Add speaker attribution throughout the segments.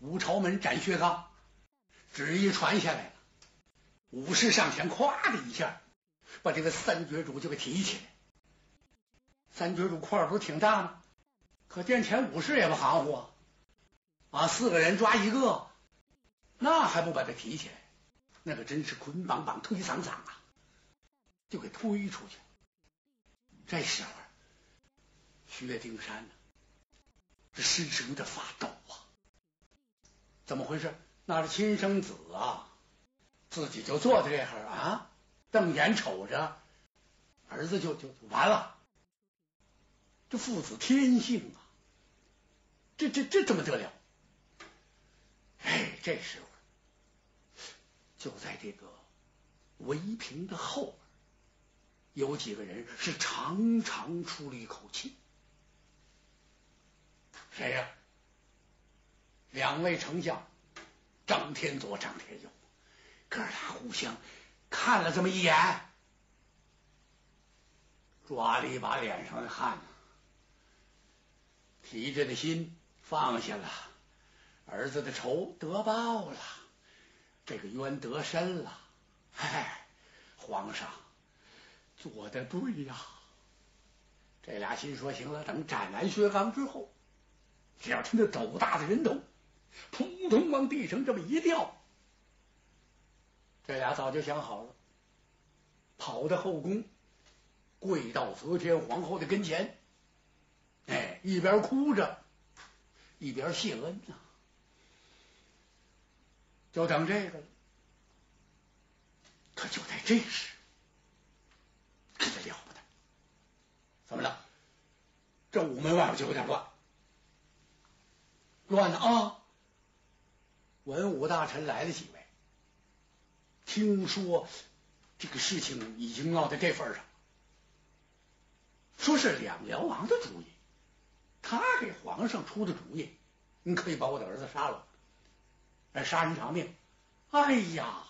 Speaker 1: 五朝门斩薛刚，旨意传下来了。武士上前，咵的一下，把这个三绝主就给提起来。三绝主块头挺大吗，可殿前武士也不含糊啊，啊，四个人抓一个，那还不把他提起来？那可真是捆绑绑、推搡搡啊，就给推出去。这时候，薛丁山呢，这身上有点发抖，怎么回事？那是亲生子啊，自己就坐在这儿啊，瞪眼瞅着儿子，就就完了。这父子天性啊，这这这怎么得了？哎，这时候就在这个围屏的后边，有几个人是长长出了一口气。谁呀？两位丞相张天佐、张天佑，哥俩互相看了这么一眼，抓了一把脸上的汗。提着的心放下了，儿子的仇得报了，这个冤得深了。哎，皇上做的对呀！这俩心说行了，等斩完薛刚之后，只要他那斗大的人头扑通往地上这么一掉，这俩早就想好了，跑到后宫，跪到则天皇后的跟前。哎，一边哭着，一边谢恩呐，就等这个了。可就在这时，可就了不得，怎么了？这午门外边就有点乱，乱了啊！文武大臣来了几位，听说这个事情已经闹到这份上，说是两辽王的主意。他给皇上出的主意，你可以把我的儿子杀了，来杀人偿命。哎呀，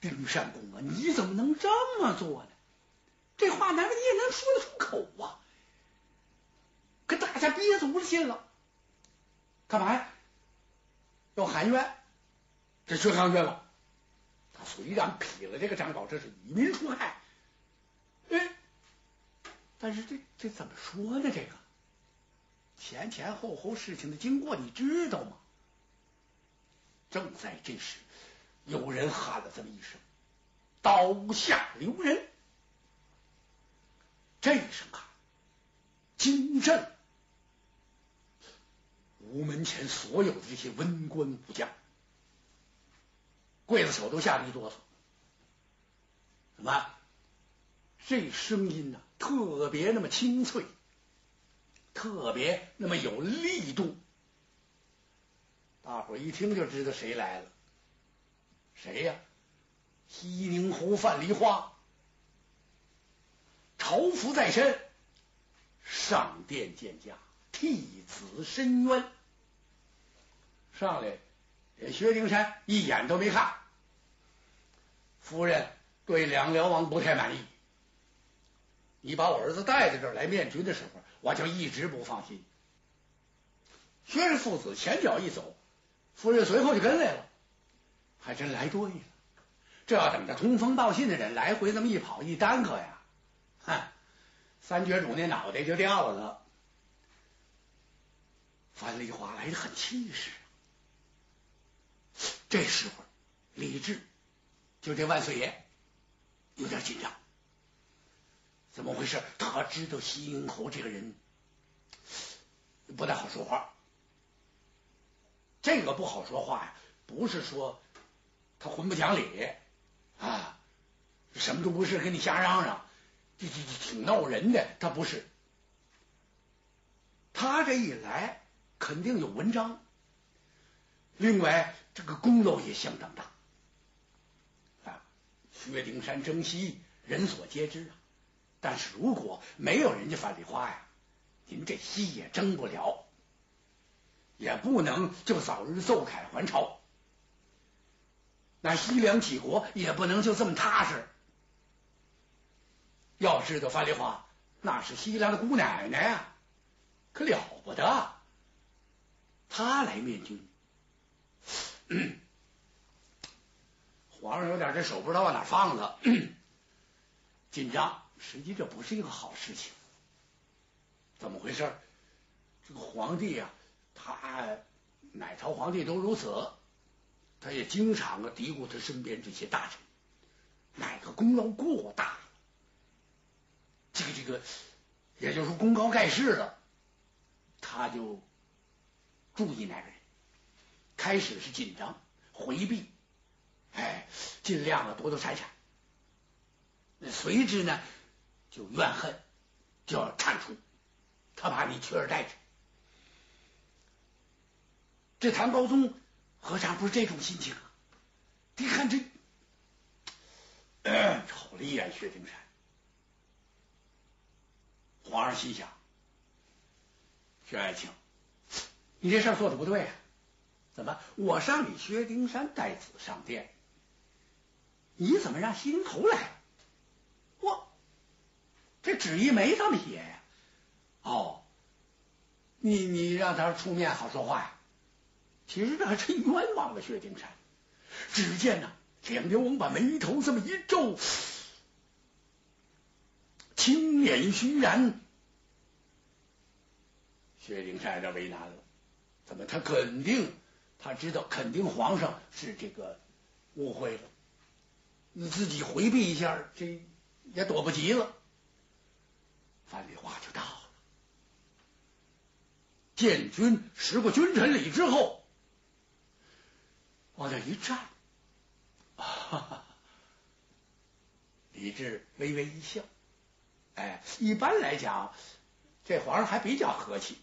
Speaker 1: 丁善公啊，你怎么能这么做呢？这话难道你也能说得出口啊？可大家憋足了劲了，干嘛呀？要喊冤？这薛康冤了。他虽然批了这个张稿，这是以民除害，哎，但是这这怎么说呢？这个？前前后后事情的经过你知道吗？正在这时，有人喊了这么一声：“刀下留人！”这一声喊惊震午门前所有的这些文官武将，刽子手都吓得一哆嗦。怎么？这声音呢，特别那么清脆。特别那么有力度，大伙一听就知道谁来了。谁呀？西宁侯范梨花，朝服在身，上殿见驾，替子申冤。上来，薛丁山一眼都没看。夫人对两辽王不太满意，你把我儿子带在这儿来面君的时候。我就一直不放心。薛氏父子前脚一走，夫人随后就跟来了，还真来对了。这要等着通风报信的人来回那么一跑一耽搁呀，哼，三绝主那脑袋就掉了。樊梨花来的很气势。这时候，李治就这万岁爷有点紧张。怎么回事？他知道西营侯这个人不太好说话。这个不好说话呀，不是说他混不讲理啊，什么都不是，跟你瞎嚷嚷，这这这挺闹人的。他不是，他这一来肯定有文章，另外这个功劳也相当大啊。薛丁山征西，人所皆知啊。但是如果没有人家范梨花呀，您这西也征不了，也不能就早日奏凯还朝，那西凉几国也不能就这么踏实。要知道范梨花那是西凉的姑奶奶呀，可了不得，他来面君。皇上有点这手不知道往哪放了，紧张。实际这不是一个好事情。怎么回事？这个皇帝呀，他哪朝皇帝都如此，他也经常啊嘀咕他身边这些大臣，哪个功劳过大，这个这个，也就是功高盖世了，他就注意哪个人。开始是紧张回避，哎，尽量啊躲躲闪闪。随之呢，就怨恨，就要铲除，他怕你取而代之。这唐高宗何尝不是这种心情啊？你看这，瞅了一眼薛丁山，皇上心想：薛爱卿，你这事儿做的不对啊！怎么？我让你薛丁山带子上殿，你怎么让西陵头来？我这旨意没这么写呀。哦，你你让他出面好说话呀。其实这还真冤枉了薛丁山。只见呢，蒋流王把眉头这么一皱，青脸虚然。薛丁山有点为难了，怎么他肯定？他知道肯定皇上是这个误会了，你自己回避一下，这也躲不及了。范丽华就到了，建军施过君臣礼之后，往那一站，哈哈李治微微一笑，哎，一般来讲，这皇上还比较和气，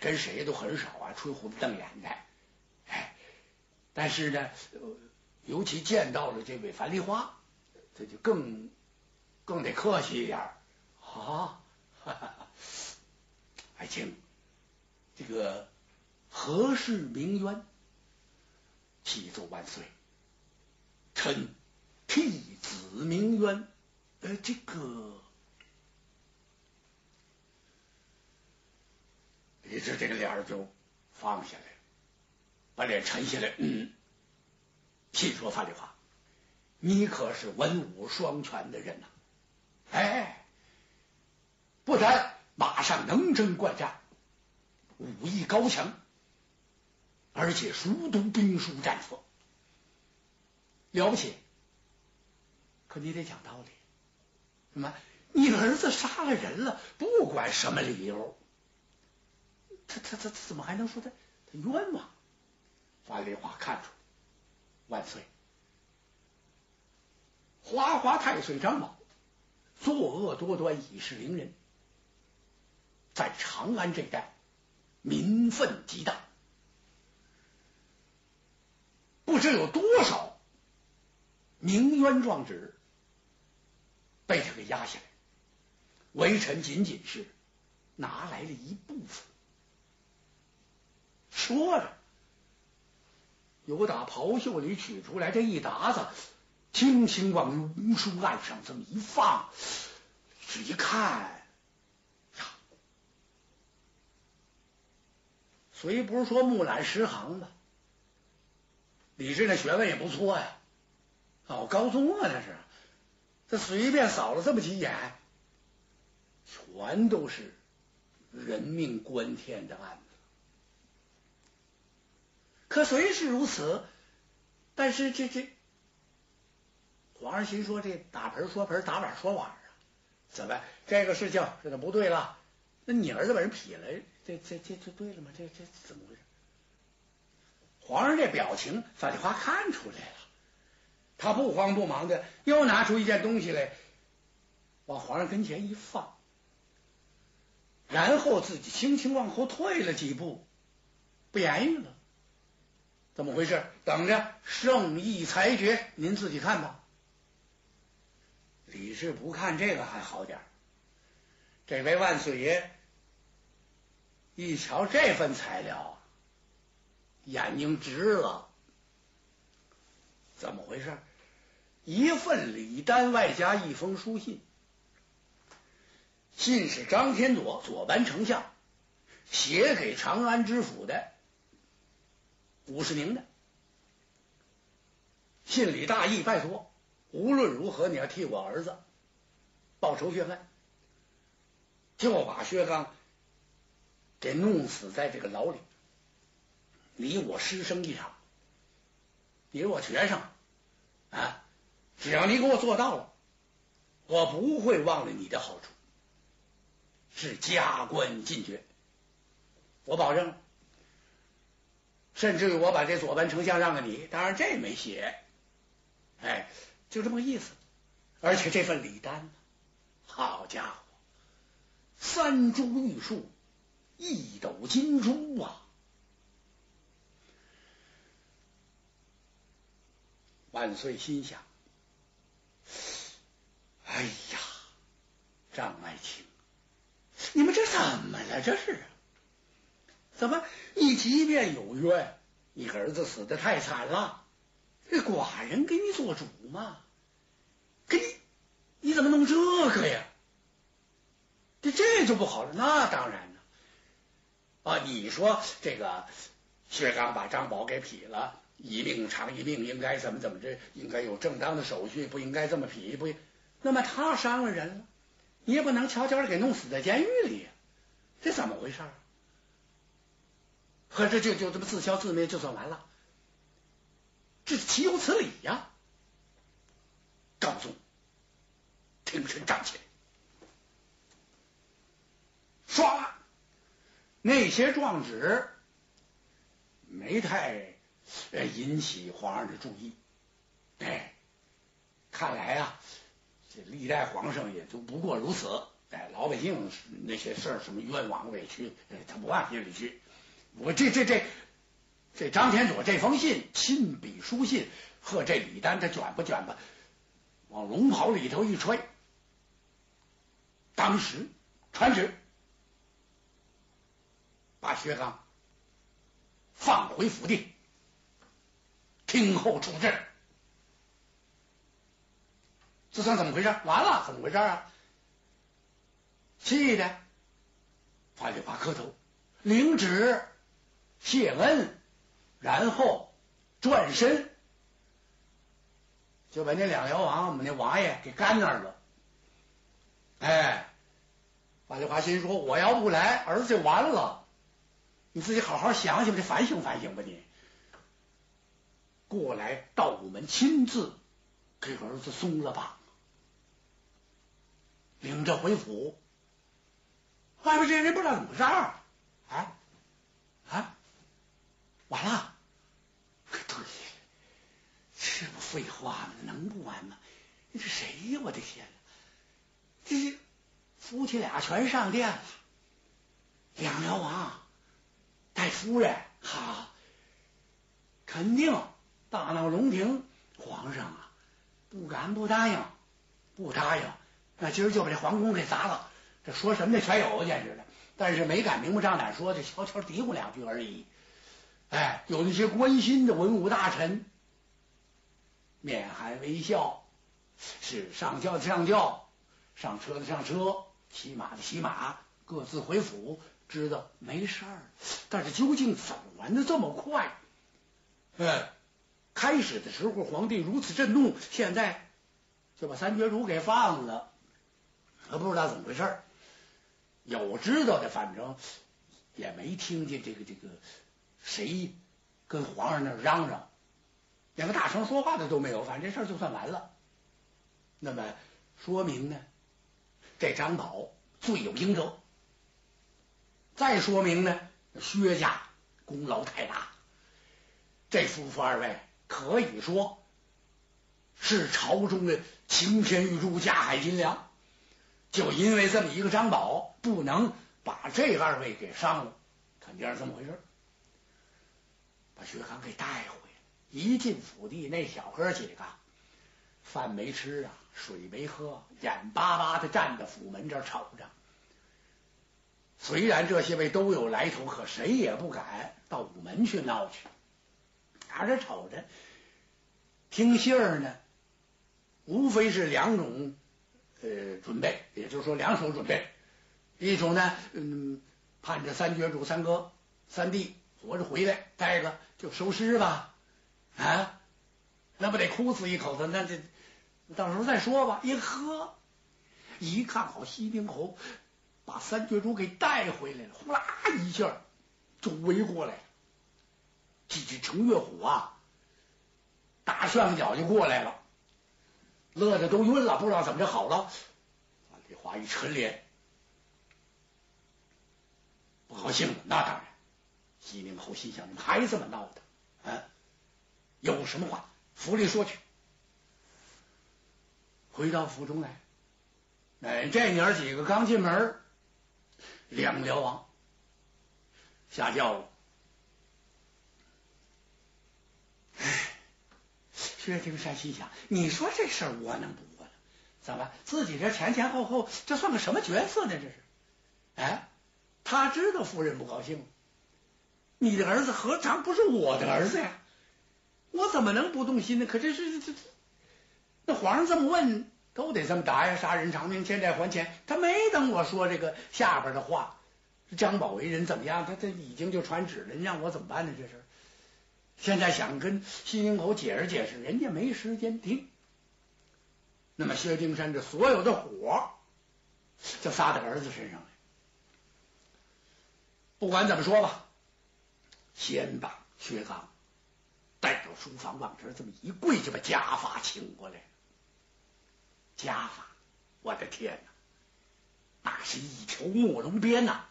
Speaker 1: 跟谁都很少啊吹胡子瞪眼的。但是呢，尤其见到了这位樊梨花，这就更更得客气一点啊！爱卿，这个何事鸣冤？启奏万岁，臣替子鸣冤。呃，这个李治这个脸就放下来了。把脸沉下来，嗯，听说范丽华，你可是文武双全的人呐！哎，不但马上能征惯战，武艺高强，而且熟读兵书战策，了不起。可你得讲道理，什么？你儿子杀了人了，不管什么理由，他他他怎么还能说他他冤枉？范丽华看出，万岁，花花太岁张某作恶多端，以势凌人，在长安这一带民愤极大，不知有多少鸣冤状纸被他给压下来，微臣仅仅是拿来了一部分，说着。由打袍袖里取出来这一沓子，轻轻往龙书案上这么一放，这一看呀，虽不是说木兰十行吧，李治那学问也不错呀，老高宗啊，那是，这随便扫了这么几眼，全都是人命关天的案子。可虽是如此，但是这这皇上心说这打盆说盆，打碗说碗啊，怎么这个事情这就不对了？那你儿子把人劈了，这这这这对了吗？这这怎么回事？皇上这表情，范丽华看出来了，他不慌不忙的又拿出一件东西来，往皇上跟前一放，然后自己轻轻往后退了几步，不言语了。怎么回事？等着圣意裁决，您自己看吧。李治不看这个还好点这位万岁爷一瞧这份材料，眼睛直了。怎么回事？一份礼单，外加一封书信。信是张天佐左班丞相写给长安知府的，武士宁的，信李大义，拜托，无论如何你要替我儿子报仇雪恨，就把薛刚给弄死在这个牢里，你我师生一场，你是我学生啊，只要你给我做到了，我不会忘了你的好处，是加官进爵，我保证。甚至于我把这左班丞相让给你，当然这没写，哎，就这么个意思。而且这份礼单，好家伙，三株玉树，一斗金珠啊！万岁心想：哎呀，张爱卿，你们这怎么了？这是？怎么？你即便有冤，你儿子死的太惨了，这寡人给你做主嘛？给你，你怎么弄这个呀？这这就不好了。那当然了。啊，你说这个薛刚把张宝给劈了，一命偿一命，应该怎么怎么着？应该有正当的手续，不应该这么劈。不，那么他伤了人了，你也不能悄悄的给弄死在监狱里呀，这怎么回事？可是就就这么自消自灭就算完了，这是岂有此理呀！高宗挺身站起来，唰，那些状纸没太引起皇上的注意。哎，看来啊，这历代皇上也就不过如此。哎，老百姓那些事儿，什么冤枉委屈，他不往心里去。我这这这这张天佐这封信亲笔书信和这礼单，他卷吧卷吧，往龙袍里头一揣，当时传旨把薛刚放回府地，听候处置。这算怎么回事？完了，怎么回事啊？气的发就发磕头领旨。谢恩，然后转身就把那两辽王我们那王爷给干那儿了。哎，马丽华心说：“我要不来，儿子就完了。你自己好好想想，得反省反省吧。你过来到午门，亲自给儿子松了绑，领着回府。外边这些人不知道怎么回事儿，啊啊！”完了，对，这不废话吗？能不完吗？你是谁呀？我的天哪！这夫妻俩全上殿了，两辽王带夫人，好，肯定大闹龙庭。皇上啊，不敢不答应，不答应，那今儿就把这皇宫给砸了。这说什么的全有，简直的，但是没敢明目张胆说，就悄悄嘀咕两句而已。哎，有那些关心的文武大臣，面含微笑，是上轿的上轿，上车的上车，骑马的骑马，各自回府，知道没事儿。但是究竟怎么玩的这么快？哎，开始的时候皇帝如此震怒，现在就把三绝主给放了，他不知道怎么回事儿。有知道的，反正也没听见这个这个。谁跟皇上那嚷嚷，连个大声说话的都没有，反正这事儿就算完了。那么说明呢，这张宝罪有应得。再说明呢，薛家功劳太大，这夫妇二位可以说是朝中的擎天玉柱、架海金梁。就因为这么一个张宝，不能把这二位给伤了，肯定是这么回事。把薛刚给带回来，一进府邸，那小哥几个饭没吃啊，水没喝，眼巴巴的站在府门这儿瞅着。虽然这些位都有来头，可谁也不敢到午门去闹去。俩这瞅着，听信儿呢，无非是两种呃准备，也就是说两手准备。一种呢，嗯，盼着三绝主、三哥、三弟。活着回来，待着就收尸吧，啊，那不得哭死一口子？那这到时候再说吧。一喝，一看好，西宁侯把三绝珠给带回来了，呼啦一下就围过来了。这只程月虎啊，大上脚就过来了，乐的都晕了，不知道怎么就好了。樊梨花一沉脸，不高兴了。那当然，西宁侯心想：你们还这么闹的？啊，有什么话府里说去。回到府中来，哎，这娘几个刚进门，两辽王下轿了。薛丁山心想：“你说这事儿我能不过呢？怎么自己这前前后后，这算个什么角色呢？这是？哎，他知道夫人不高兴，你的儿子何尝不是我的儿子呀？我怎么能不动心呢？可这是这这，那皇上这么问，都得这么答呀！杀人偿命，欠债还钱。他没等我说这个下边的话，张宝为人怎么样？他他已经就传旨了，你让我怎么办呢？这是。”现在想跟西宁侯解释解释，人家没时间听。那么薛丁山这所有的火就撒在儿子身上了。不管怎么说吧，先把薛刚带到书房，往这这么一跪，就把家法请过来。家法，我的天哪，那是一条墨龙鞭呐！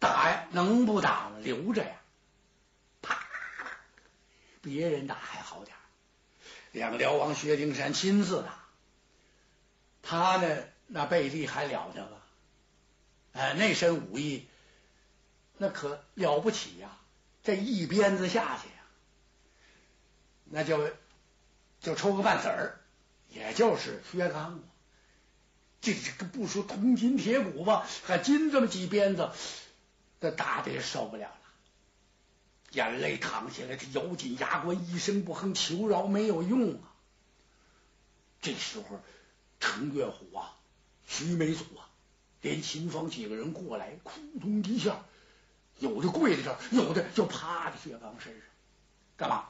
Speaker 1: 打呀，能不打吗？留着呀。啪别人打还好点两辽王薛丁山亲自打，他呢那背力还了得吧？哎，那身武艺那可了不起呀！这一鞭子下去呀，那就就抽个半子儿，也就是薛刚。这这个不说铜筋铁骨吧，还筋这么几鞭子，这打的也受不了了。眼泪淌下来，他咬紧牙关，一声不哼，求饶没有用啊！这时候，程月虎啊，徐美祖啊，连秦芳几个人过来，扑通一下，有的跪在这儿，有的就趴在薛刚身上，干嘛？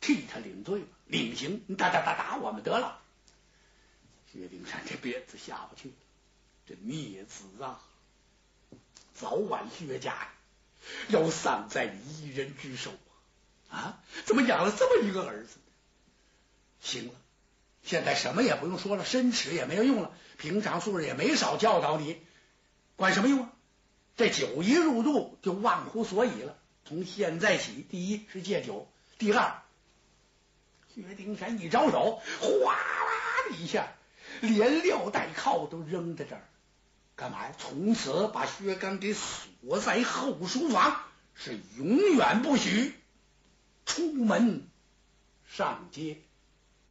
Speaker 1: 替他领罪吧，领刑！你打打打打我们得了。薛丁山这鞭子下不去，这孽子啊，早晚薛家！要丧在你一人之手啊！怎么养了这么一个儿子？行了，现在什么也不用说了，申耻也没有用了。平常素日也没少教导你，管什么用啊？这酒一入肚就忘乎所以了。从现在起，第一是戒酒，第二，薛丁山一招手，哗啦的一下，连撂带靠都扔在这儿。干嘛呀？从此把薛刚给锁在后书房，是永远不许出门上街。